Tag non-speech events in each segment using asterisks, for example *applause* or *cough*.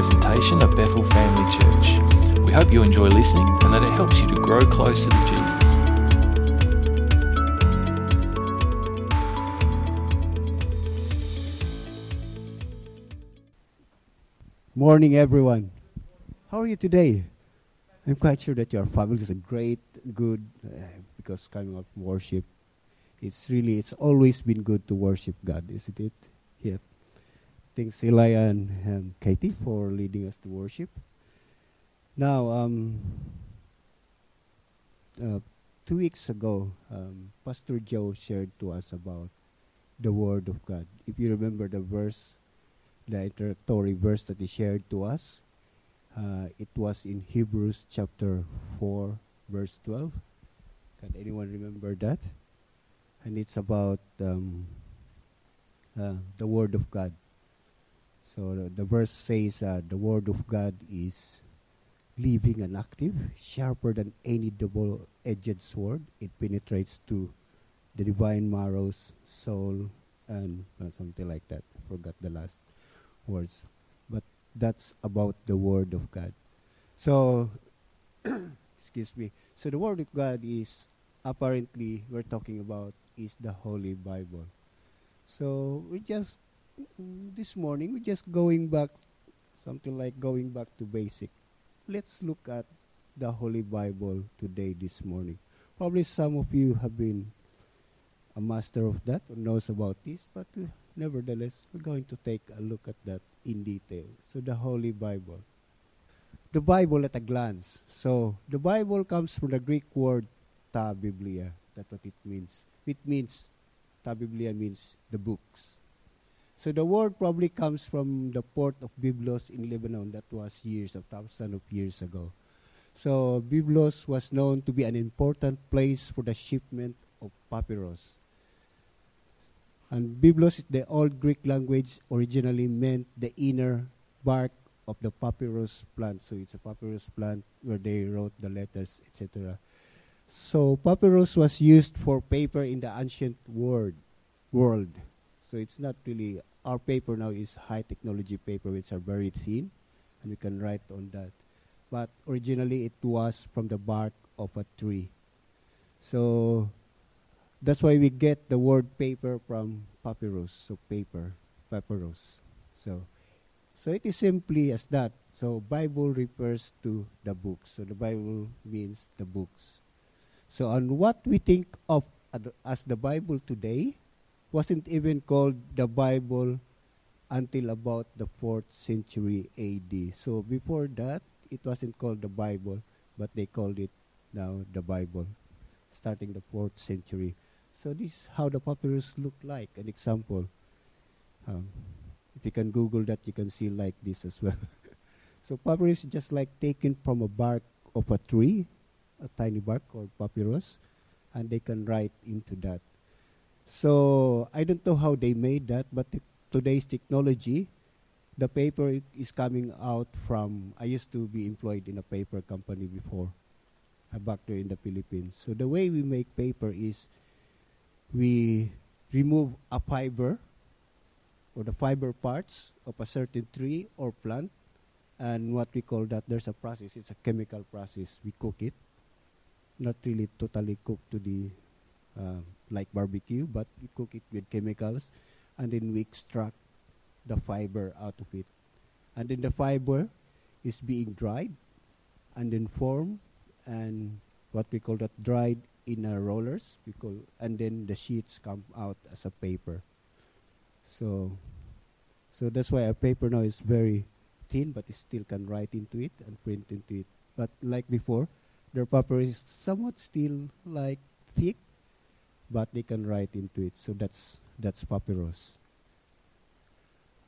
presentation of Bethel Family Church. We hope you enjoy listening and that it helps you to grow closer to Jesus. Morning, everyone. How are you today? I'm quite sure that your family is a great, good, uh, because coming up worship, it's really, it's always been good to worship God, isn't it? Yeah. Thanks, Eli and um, Katie, for leading us to worship. Now, um, uh, two weeks ago, um, Pastor Joe shared to us about the Word of God. If you remember the verse, the introductory verse that he shared to us, uh, it was in Hebrews chapter 4, verse 12. Can anyone remember that? And it's about um, uh, the Word of God. So the, the verse says uh, the Word of God is living and active, sharper than any double edged sword. It penetrates to the divine marrows, soul, and uh, something like that. Forgot the last words. But that's about the Word of God. So, *coughs* excuse me. So the Word of God is apparently we're talking about is the Holy Bible. So we just this morning we're just going back something like going back to basic. Let's look at the Holy Bible today this morning. Probably some of you have been a master of that or knows about this, but uh, nevertheless we're going to take a look at that in detail. So the Holy Bible. The Bible at a glance. So the Bible comes from the Greek word ta biblia. That's what it means. It means ta biblia means the books. So the word probably comes from the port of Byblos in Lebanon. That was years of thousands of years ago. So Byblos was known to be an important place for the shipment of papyrus. And Byblos, the old Greek language, originally meant the inner bark of the papyrus plant. So it's a papyrus plant where they wrote the letters, etc. So papyrus was used for paper in the ancient world. World. So it's not really our paper now is high technology paper, which are very thin, and we can write on that. But originally, it was from the bark of a tree. So that's why we get the word paper from papyrus, so paper, papyrus. So, so it is simply as that. So Bible refers to the books. So the Bible means the books. So on what we think of as the Bible today wasn't even called the Bible until about the 4th century AD. So before that, it wasn't called the Bible, but they called it now the Bible, starting the 4th century. So this is how the papyrus look like, an example. Um, if you can Google that, you can see like this as well. *laughs* so papyrus is just like taken from a bark of a tree, a tiny bark called papyrus, and they can write into that. So I don't know how they made that, but today's technology, the paper is coming out from. I used to be employed in a paper company before, back there in the Philippines. So the way we make paper is we remove a fiber or the fiber parts of a certain tree or plant, and what we call that there's a process. It's a chemical process. We cook it, not really totally cooked to the uh, like barbecue, but we cook it with chemicals, and then we extract the fiber out of it. And then the fiber is being dried and then formed and what we call that dried in a rollers we call and then the sheets come out as a paper. So so that's why our paper now is very thin but it still can write into it and print into it. But like before, their paper is somewhat still like thick but they can write into it. So that's that's papyrus.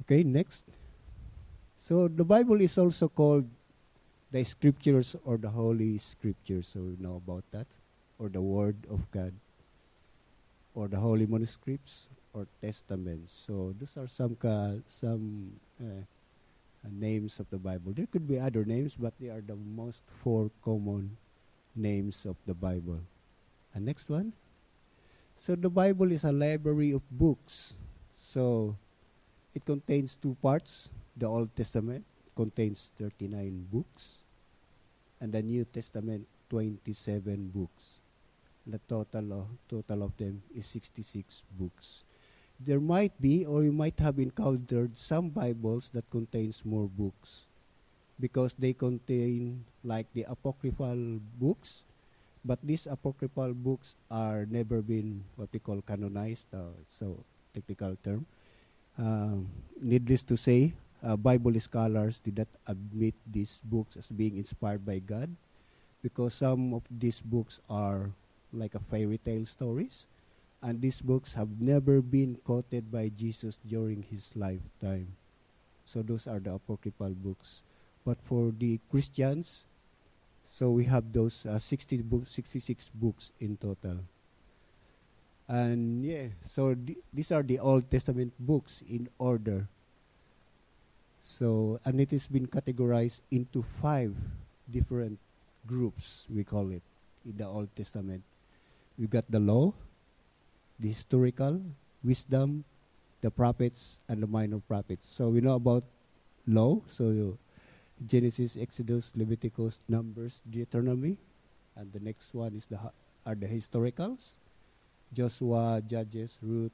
Okay, next. So the Bible is also called the scriptures or the holy scriptures. So we know about that, or the Word of God, or the holy manuscripts or testaments. So those are some ka, some uh, names of the Bible. There could be other names, but they are the most four common names of the Bible. And next one. So the Bible is a library of books. So it contains two parts, the Old Testament, contains 39 books, and the New Testament 27 books. The total of, total of them is 66 books. There might be, or you might have encountered some Bibles that contains more books, because they contain like the apocryphal books, but these apocryphal books are never been what we call canonized. Uh, so technical term. Uh, needless to say, uh, Bible scholars did not admit these books as being inspired by God because some of these books are like a fairy tale stories and these books have never been quoted by Jesus during his lifetime. So those are the apocryphal books. But for the Christians, so we have those uh, 60 books, 66 books in total. And yeah, so th- these are the Old Testament books in order. So, and it has been categorized into five different groups, we call it, in the Old Testament. We got the law, the historical, wisdom, the prophets, and the minor prophets. So we know about law, so Genesis, Exodus, Leviticus, Numbers, Deuteronomy, and the next one is the are the historicals. Joshua, Judges, Ruth,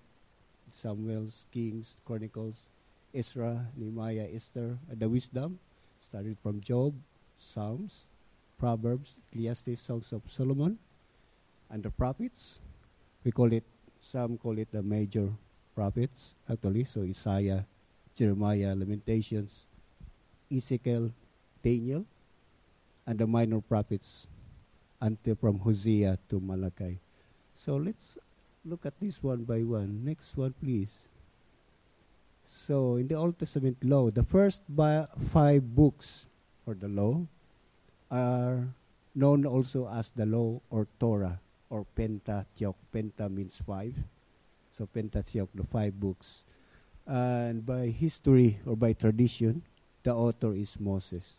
Samuel's, Kings, Chronicles, Ezra, Nehemiah, Esther, and the wisdom started from Job, Psalms, Proverbs, Ecclesiastes, Songs of Solomon, and the prophets. We call it, some call it the major prophets, actually. So Isaiah, Jeremiah, Lamentations, Ezekiel, Daniel, and the minor prophets until from Hosea to Malachi. So let's look at this one by one. Next one, please. So, in the Old Testament law, the first five books for the law are known also as the law or Torah or Pentateuch. Penta means five. So, Pentateuch, the five books. And by history or by tradition, the author is Moses.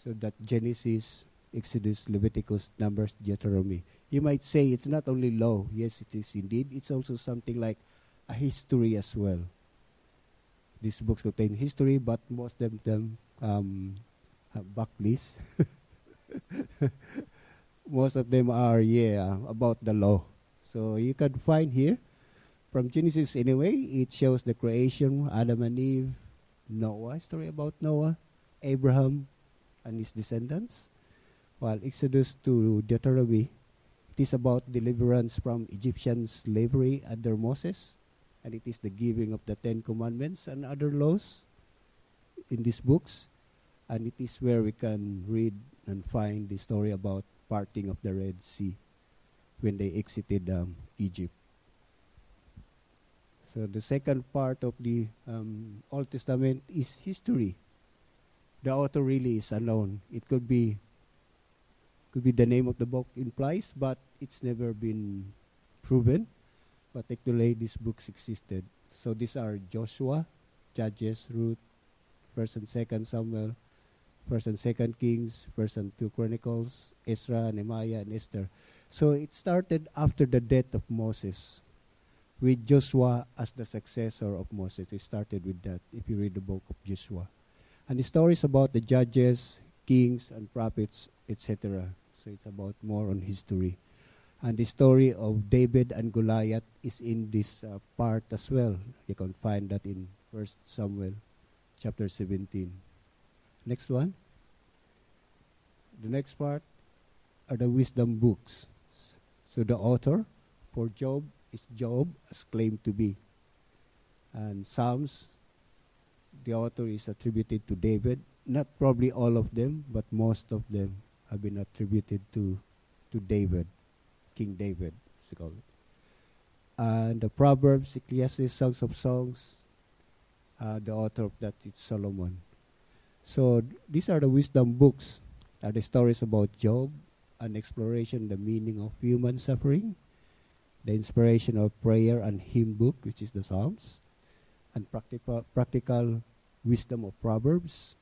So, that Genesis, Exodus, Leviticus, Numbers, Deuteronomy. You might say it's not only law. Yes, it is indeed. It's also something like a history as well. These books contain history, but most of them um, have *laughs* most of them are, yeah, about the law. So you can find here, from Genesis anyway, it shows the creation, Adam and Eve, Noah, story about Noah, Abraham and his descendants. While Exodus to Deuteronomy, it is about deliverance from Egyptian slavery under Moses, and it is the giving of the Ten Commandments and other laws in these books. And it is where we can read and find the story about parting of the Red Sea when they exited um, Egypt. So the second part of the um, Old Testament is history. The author really is unknown. It could be could be the name of the book implies, but it's never been proven. But actually, these books existed. So these are Joshua, Judges, Ruth, First and Second Samuel, First and Second Kings, First and Two Chronicles, Ezra, Nehemiah, and Esther. So it started after the death of Moses, with Joshua as the successor of Moses. It started with that. If you read the book of Joshua, and the stories about the judges, kings, and prophets, etc. So it's about more on history. And the story of David and Goliath is in this uh, part as well. You can find that in First Samuel chapter 17. Next one. The next part are the wisdom books. So the author for Job is Job as claimed to be. And Psalms, the author is attributed to David. Not probably all of them, but most of them have been attributed to, to David, King David, as call it. And the Proverbs, Ecclesiastes, Songs of Songs, uh, the author of that is Solomon. So these are the wisdom books. Are the stories about Job, an exploration the meaning of human suffering, the inspiration of prayer and hymn book, which is the Psalms, and practical practical wisdom of Proverbs,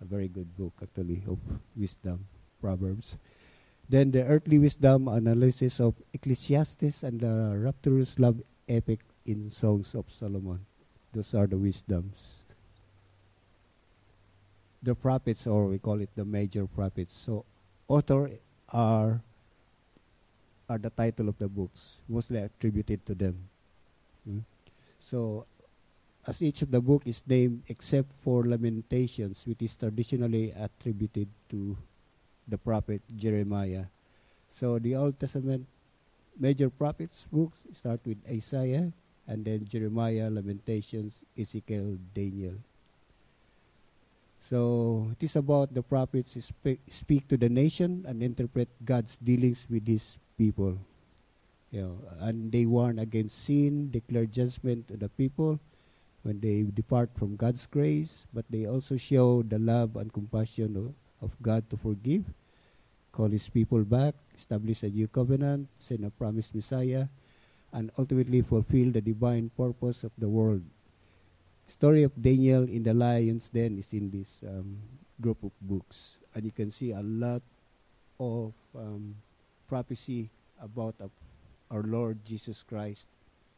a very good book actually of wisdom. Proverbs. Then the earthly wisdom analysis of Ecclesiastes and the rapturous love epic in Songs of Solomon. Those are the wisdoms. the prophets, or we call it the major prophets. So, author are are the title of the books, mostly attributed to them. Hmm? So, as each of the book is named except for Lamentations, which is traditionally attributed to the prophet Jeremiah. So the Old Testament major prophets books start with Isaiah and then Jeremiah, Lamentations, Ezekiel, Daniel. So it is about the prophets speak, speak to the nation and interpret God's dealings with his people. You know, and they warn against sin, declare judgment to the people when they depart from God's grace, but they also show the love and compassion of, of God to forgive, call his people back, establish a new covenant, send a promised Messiah, and ultimately fulfill the divine purpose of the world. Story of Daniel in the lion's den is in this um, group of books, and you can see a lot of um, prophecy about our Lord Jesus Christ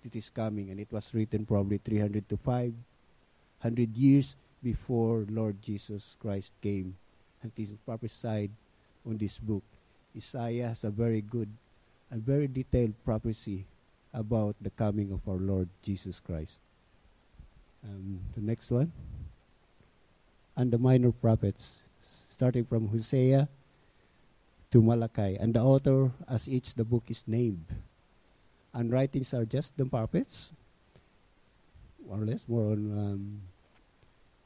it is coming, and it was written probably 300 to 500 years before Lord Jesus Christ came, and it is prophesied on this book. Isaiah has a very good and very detailed prophecy about the coming of our Lord Jesus Christ. Um, the next one. And the minor prophets, starting from Hosea to Malachi. And the author, as each the book is named. And writings are just the prophets, more or less, more on um,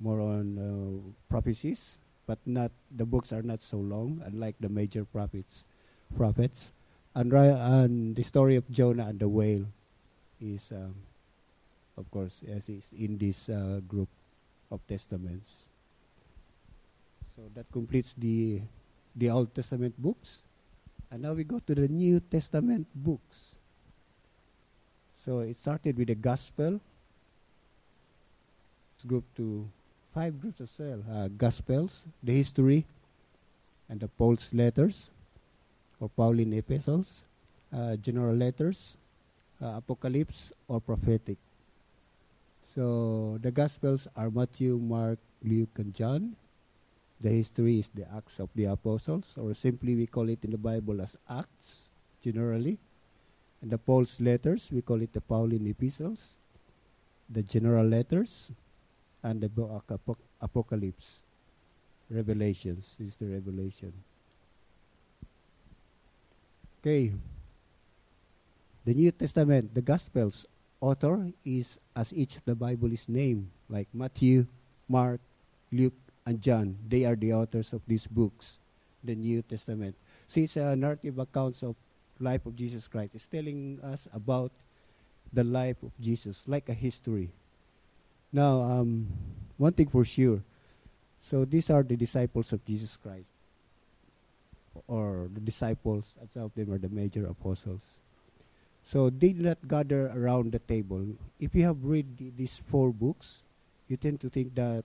more on uh, prophecies, but not the books are not so long, unlike the major prophets. Prophets, and, and the story of Jonah and the whale is, um, of course, as is in this uh, group of testaments. So that completes the the Old Testament books, and now we go to the New Testament books. So it started with the Gospel. It's grouped to five groups as well: uh, Gospels, the history, and the Paul's letters, or Pauline epistles, uh, general letters, uh, apocalypse, or prophetic. So the Gospels are Matthew, Mark, Luke, and John. The history is the Acts of the Apostles, or simply we call it in the Bible as Acts, generally. And the Paul's letters, we call it the Pauline epistles. The general letters, and the book of Apocalypse, Revelations is the Revelation. Okay. The New Testament, the Gospels, author is as each of the Bible is named, like Matthew, Mark, Luke, and John. They are the authors of these books, the New Testament. So it's a narrative accounts of life of Jesus Christ. It's telling us about the life of Jesus, like a history. Now, um, one thing for sure. So these are the disciples of Jesus Christ or the disciples, some of them are the major apostles. So they did not gather around the table. If you have read the, these four books, you tend to think that,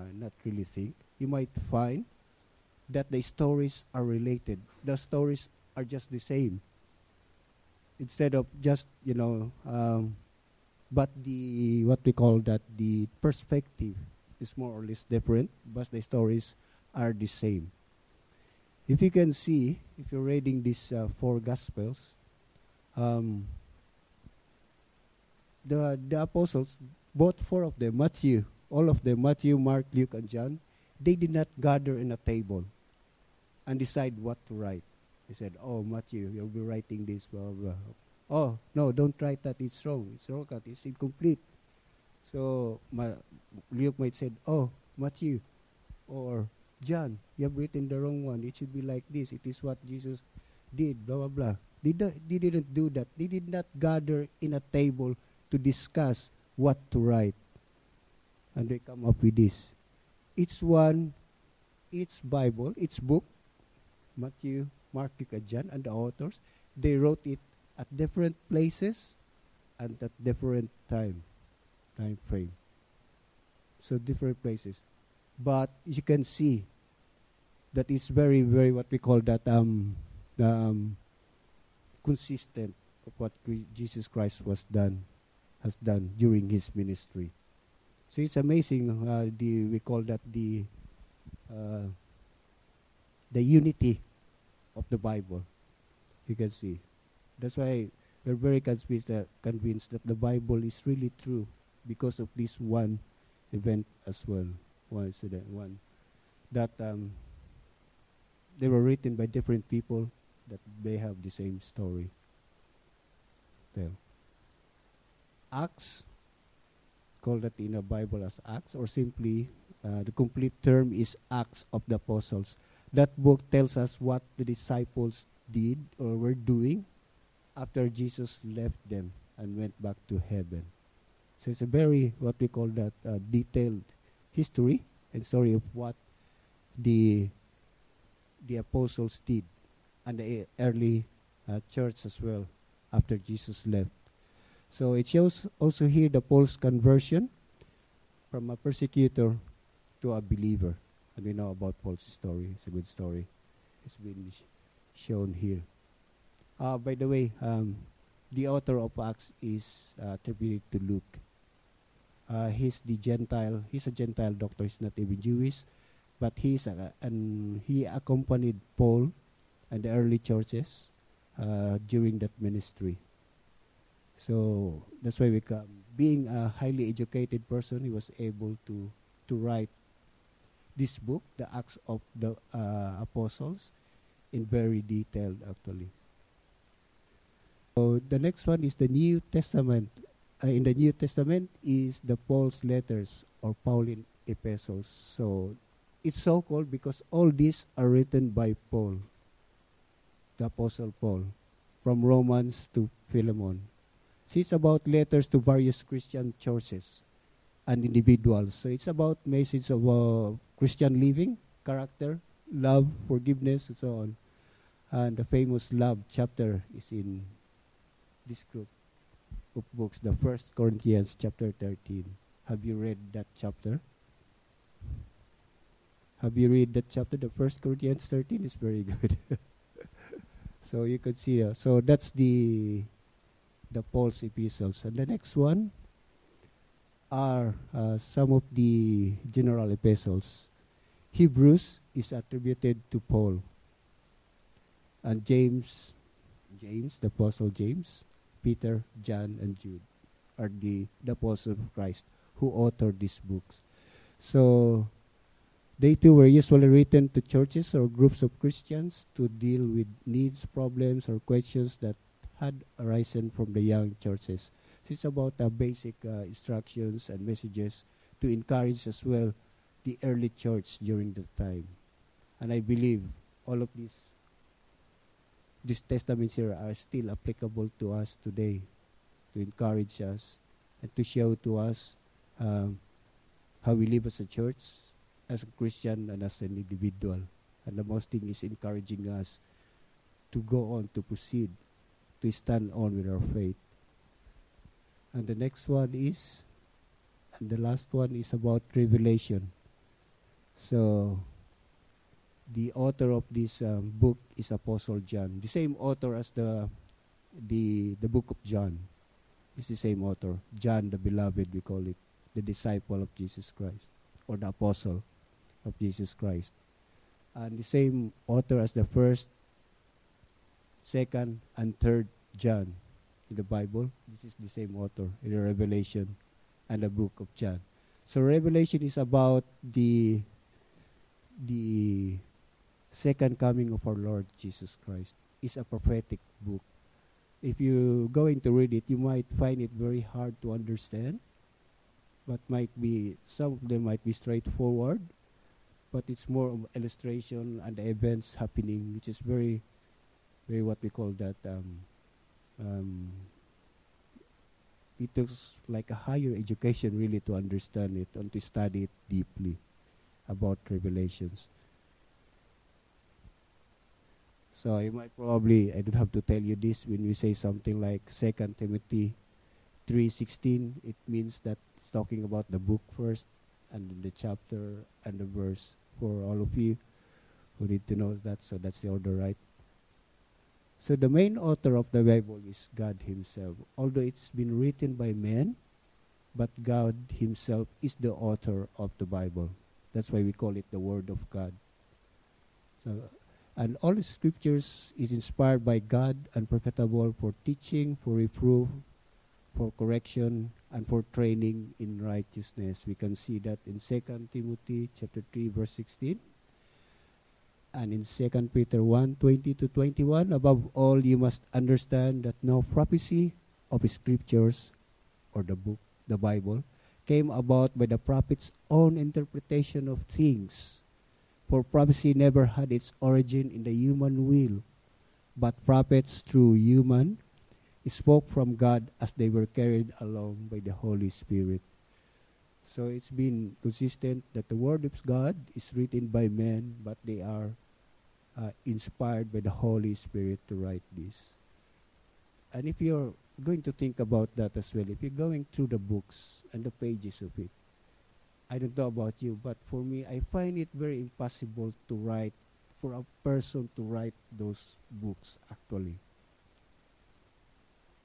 uh, not really think, you might find that the stories are related. The stories are just the same. Instead of just, you know, um, but the, what we call that, the perspective is more or less different, but the stories are the same. If you can see, if you're reading these uh, four Gospels, um, the the apostles, both four of them, Matthew, all of them, Matthew, Mark, Luke, and John, they did not gather in a table and decide what to write. They said, "Oh, Matthew, you'll be writing this." Blah blah. Oh no, don't write that. It's wrong. It's wrong. It's incomplete. So my, Luke might said, "Oh, Matthew, or John, you have written the wrong one. It should be like this. It is what Jesus did, blah, blah, blah. They, do, they didn't do that. They did not gather in a table to discuss what to write. And they come up with this. Each one, each Bible, each book, Matthew, Mark, Luke, and John, and the authors, they wrote it at different places and at different time, time frame. So different places but you can see that is very, very what we call that um, um, consistent of what Jesus Christ was done, has done during his ministry. So it's amazing. Uh, the we call that the uh, the unity of the Bible. You can see. That's why we're very convinced that, convinced that the Bible is really true because of this one event as well. One incident, one that um, they were written by different people that they have the same story. Tell. Acts, call that in the Bible as Acts, or simply uh, the complete term is Acts of the Apostles. That book tells us what the disciples did or were doing after Jesus left them and went back to heaven. So it's a very, what we call that, uh, detailed history and story of what the the apostles did and the early uh, church as well after Jesus left. So it shows also here the Paul's conversion from a persecutor to a believer. And we know about Paul's story. It's a good story. It's been sh- shown here. Uh, by the way, um, the author of Acts is uh, attributed to Luke. Uh, he's the Gentile. He's a Gentile doctor. He's not even Jewish, but he's a, and he accompanied Paul and the early churches uh, during that ministry. So that's why we come. Being a highly educated person, he was able to to write this book, the Acts of the uh, Apostles, in very detailed actually. So the next one is the New Testament. Uh, in the New Testament is the Paul's letters or Pauline epistles. So it's so called because all these are written by Paul, the Apostle Paul, from Romans to Philemon. It's about letters to various Christian churches and individuals. So it's about message of uh, Christian living, character, love, forgiveness, and so on. And the famous love chapter is in this group of books, the First Corinthians chapter 13. Have you read that chapter? Have you read that chapter? The First Corinthians 13 is very *laughs* good. so you could see. Uh, so that's the the Paul's epistles. And the next one are uh, some of the general epistles. Hebrews is attributed to Paul. And James, James, the Apostle James, Peter, John, and Jude are the, the apostles of Christ who authored these books. So they too were usually written to churches or groups of Christians to deal with needs, problems, or questions that had arisen from the young churches. It's about uh, basic uh, instructions and messages to encourage as well the early church during that time. And I believe all of these these testaments here are still applicable to us today to encourage us and to show to us um, how we live as a church, as a Christian, and as an individual. And the most thing is encouraging us to go on, to proceed, to stand on with our faith. And the next one is, and the last one is about revelation. So, the author of this um, book is Apostle John, the same author as the the the book of John. It's the same author, John the beloved, we call it, the disciple of Jesus Christ, or the apostle of Jesus Christ, and the same author as the first, second, and third John in the Bible. This is the same author in the Revelation and the book of John. So Revelation is about the the second coming of our Lord Jesus Christ. It's a prophetic book. If you going to read it, you might find it very hard to understand, but might be some of them might be straightforward, but it's more of illustration and the events happening, which is very, what we call that. Um, um, it takes like a higher education really to understand it and to study it deeply about revelations. So you might probably I don't have to tell you this when we say something like Second Timothy three sixteen. It means that it's talking about the book first, and the chapter and the verse for all of you who need to know that. So that's the order, right? So the main author of the Bible is God Himself. Although it's been written by men, but God Himself is the author of the Bible. That's why we call it the Word of God. So, and all the scriptures is inspired by God and profitable for teaching, for reproof, for correction, and for training in righteousness. We can see that in 2 Timothy chapter 3 verse 16 and in 2 Peter 1 20 to 21 above all you must understand that no prophecy of scriptures or the book the Bible came about by the prophet's own interpretation of things for prophecy never had its origin in the human will but prophets through human spoke from God as they were carried along by the Holy Spirit. So it's been consistent that the Word of God is written by men, but they are uh, inspired by the Holy Spirit to write this. And if you're going to think about that as well, if you're going through the books and the pages of it, I don't know about you, but for me, I find it very impossible to write, for a person to write those books actually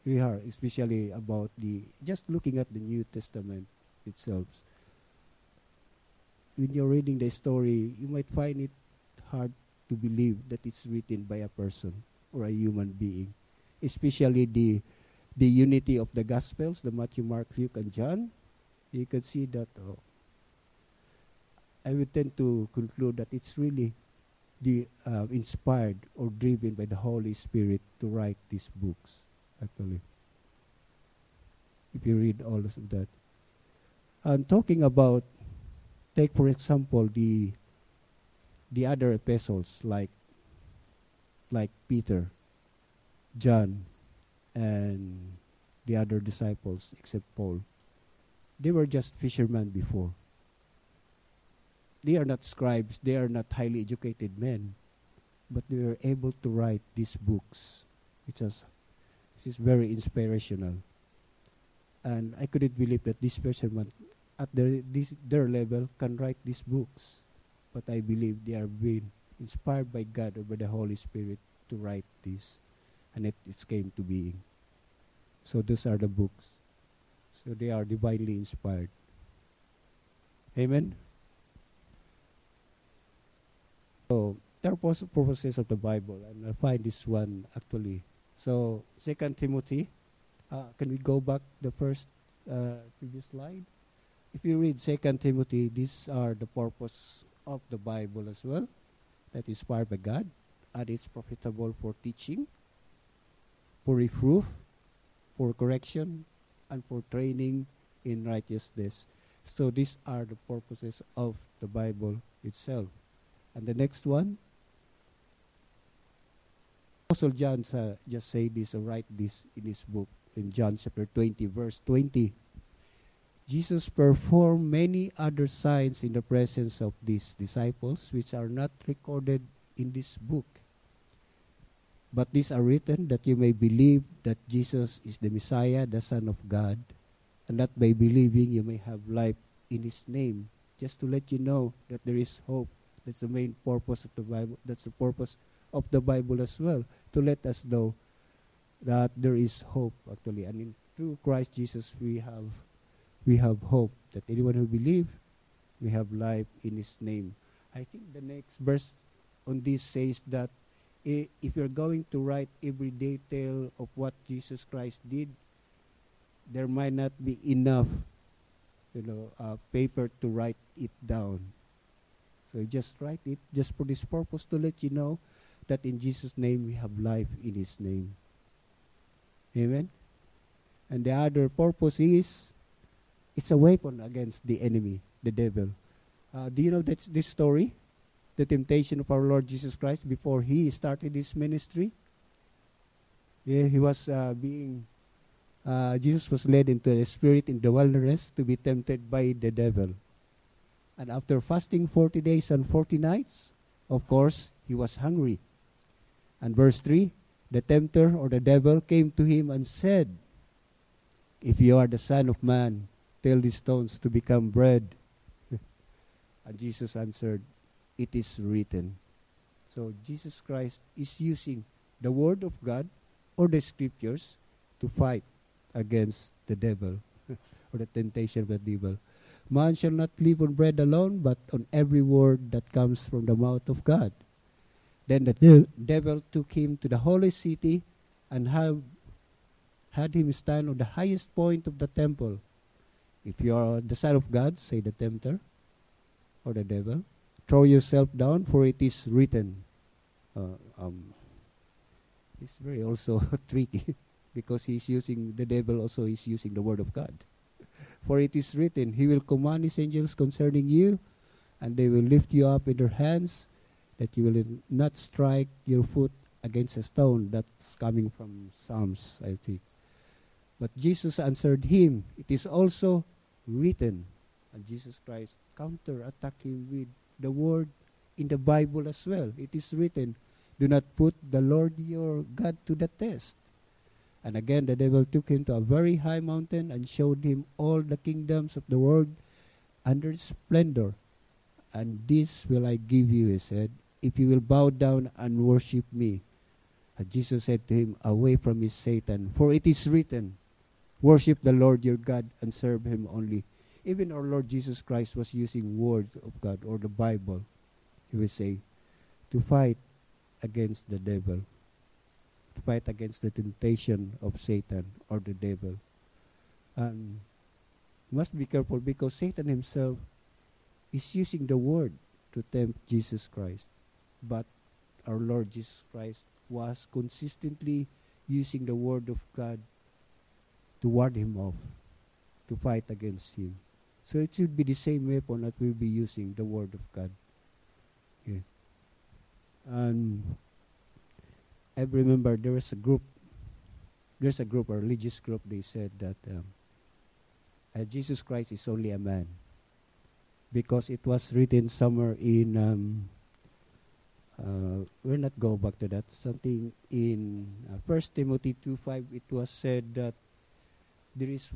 we are, especially about the just looking at the New Testament itself. When you're reading the story, you might find it hard to believe that it's written by a person or a human being, especially the the unity of the Gospels, the Matthew, Mark, Luke, and John. You can see that. Oh, I would tend to conclude that it's really the uh, inspired or driven by the Holy Spirit to write these books actually. If you read all of that. And talking about, take for example the the other epistles like like Peter, John, and the other disciples except Paul. They were just fishermen before. They are not scribes, they are not highly educated men, but they were able to write these books, which is is very inspirational. And I couldn't believe that this person at their, this, their level can write these books. But I believe they are being inspired by God or by the Holy Spirit to write this. And it, it came to being. So those are the books. So they are divinely inspired. Amen? So there are purposes of the Bible, and I find this one actually so, Second Timothy, uh, can we go back the first uh, previous slide? If you read Second Timothy, these are the purpose of the Bible as well. That is inspired by God, and it's profitable for teaching, for reproof, for correction, and for training in righteousness. So these are the purposes of the Bible itself. And the next one, Apostle John uh, just say this or write this in his book in John chapter 20 verse 20. Jesus performed many other signs in the presence of these disciples which are not recorded in this book. But these are written that you may believe that Jesus is the Messiah, the Son of God, and that by believing you may have life in his name. Just to let you know that there is hope. That's the main purpose of the Bible. That's the purpose of the Bible as well to let us know that there is hope actually and in through Christ Jesus we have we have hope that anyone who believes we have life in his name I think the next verse on this says that if you're going to write every detail of what Jesus Christ did there might not be enough you know uh, paper to write it down so just write it just for this purpose to let you know that in Jesus' name we have life in His name. Amen? And the other purpose is it's a weapon against the enemy, the devil. Uh, do you know that this story? The temptation of our Lord Jesus Christ before he started his ministry? Yeah, he was uh, being, uh, Jesus was led into the spirit in the wilderness to be tempted by the devil. And after fasting 40 days and 40 nights, of course, he was hungry. And verse 3 The tempter or the devil came to him and said, If you are the Son of Man, tell these stones to become bread. *laughs* and Jesus answered, It is written. So Jesus Christ is using the Word of God or the Scriptures to fight against the devil *laughs* or the temptation of the devil. Man shall not live on bread alone, but on every word that comes from the mouth of God. Then the de- devil took him to the holy city and have, had him stand on the highest point of the temple. If you are the Son of God, say the tempter or the devil, throw yourself down, for it is written. Uh, um, it's very also *laughs* tricky because he's using the devil also is using the word of God. For it is written, He will command His angels concerning you, and they will lift you up in their hands, that you will not strike your foot against a stone. That's coming from Psalms, I think. But Jesus answered him, It is also written. And Jesus Christ counter-attacked him with the word in the Bible as well. It is written, Do not put the Lord your God to the test. And again, the devil took him to a very high mountain and showed him all the kingdoms of the world under splendor. And this will I give you, he said, if you will bow down and worship me. And Jesus said to him, Away from me, Satan, for it is written, Worship the Lord your God and serve him only. Even our Lord Jesus Christ was using words of God or the Bible, he would say, to fight against the devil to fight against the temptation of Satan or the devil. And must be careful because Satan himself is using the word to tempt Jesus Christ. But our Lord Jesus Christ was consistently using the word of God to ward him off, to fight against him. So it should be the same weapon that we'll be using, the word of God. Yeah. And I remember there was a group, there's a group, a religious group, they said that um, uh, Jesus Christ is only a man. Because it was written somewhere in, um, uh, we'll not go back to that, something in uh, 1 Timothy 2 5, it was said that there is,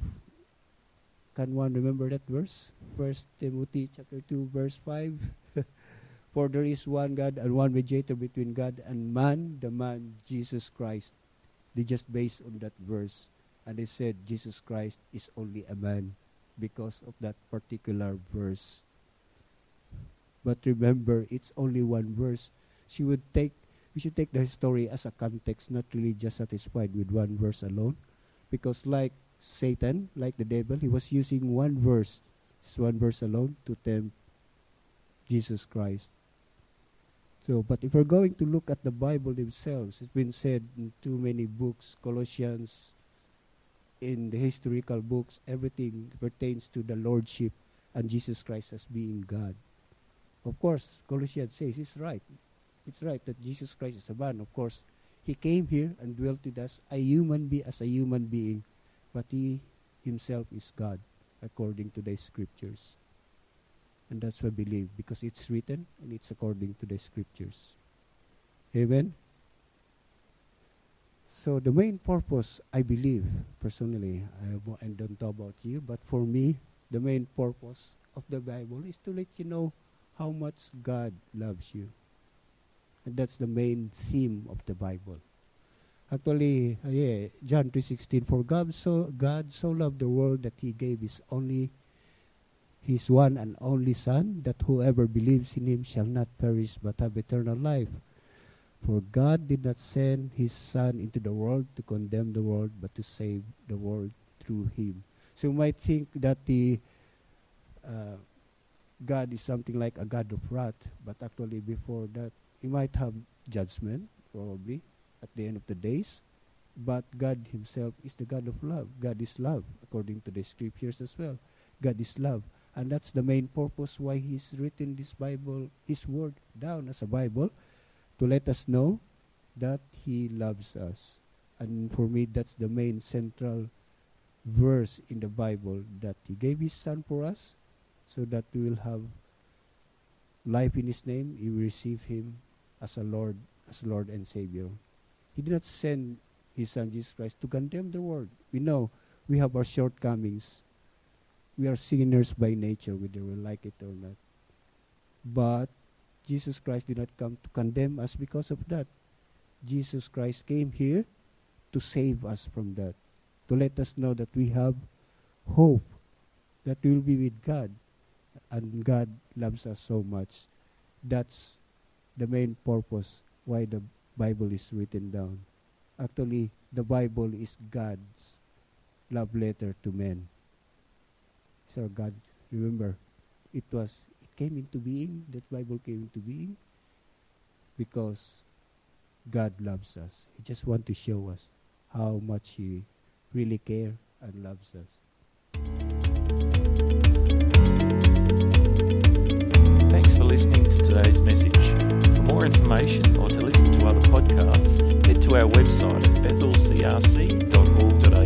can one remember that verse? 1 Timothy chapter 2, verse 5. *laughs* For there is one God and one mediator between God and man, the man Jesus Christ. They just based on that verse. And they said Jesus Christ is only a man because of that particular verse. But remember, it's only one verse. She would take we should take the story as a context, not really just satisfied with one verse alone. Because like Satan, like the devil, he was using one verse, just one verse alone, to tempt Jesus Christ. So, but if we're going to look at the Bible themselves, it's been said in too many books, Colossians, in the historical books, everything pertains to the Lordship and Jesus Christ as being God. Of course, Colossians says it's right. It's right that Jesus Christ is a man. Of course, he came here and dwelt with us a human being, as a human being, but he himself is God according to the scriptures. And that's what we believe because it's written and it's according to the scriptures. Amen? So the main purpose, I believe, personally, I, I don't know about you, but for me, the main purpose of the Bible is to let you know how much God loves you. And that's the main theme of the Bible. Actually, uh, yeah, John 3:16 for God so God so loved the world that he gave his only his one and only Son, that whoever believes in him shall not perish but have eternal life. For God did not send his Son into the world to condemn the world, but to save the world through him. So you might think that the uh, God is something like a God of wrath, but actually before that, he might have judgment, probably, at the end of the days. But God himself is the God of love. God is love, according to the scriptures as well. God is love. And that's the main purpose why He's written this Bible, His Word down as a Bible, to let us know that He loves us. And for me, that's the main central verse in the Bible that He gave His Son for us so that we will have life in His name. We will receive Him as a Lord, as Lord and Savior. He did not send His Son Jesus Christ to condemn the world. We know we have our shortcomings we are sinners by nature, whether we like it or not. But Jesus Christ did not come to condemn us because of that. Jesus Christ came here to save us from that, to let us know that we have hope, that we will be with God. And God loves us so much. That's the main purpose why the Bible is written down. Actually, the Bible is God's love letter to men. So God, remember, it was it came into being. That Bible came into being because God loves us. He just want to show us how much He really care and loves us. Thanks for listening to today's message. For more information or to listen to other podcasts, head to our website at bethelcrc.org.au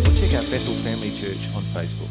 or check out Bethel Family Church on Facebook.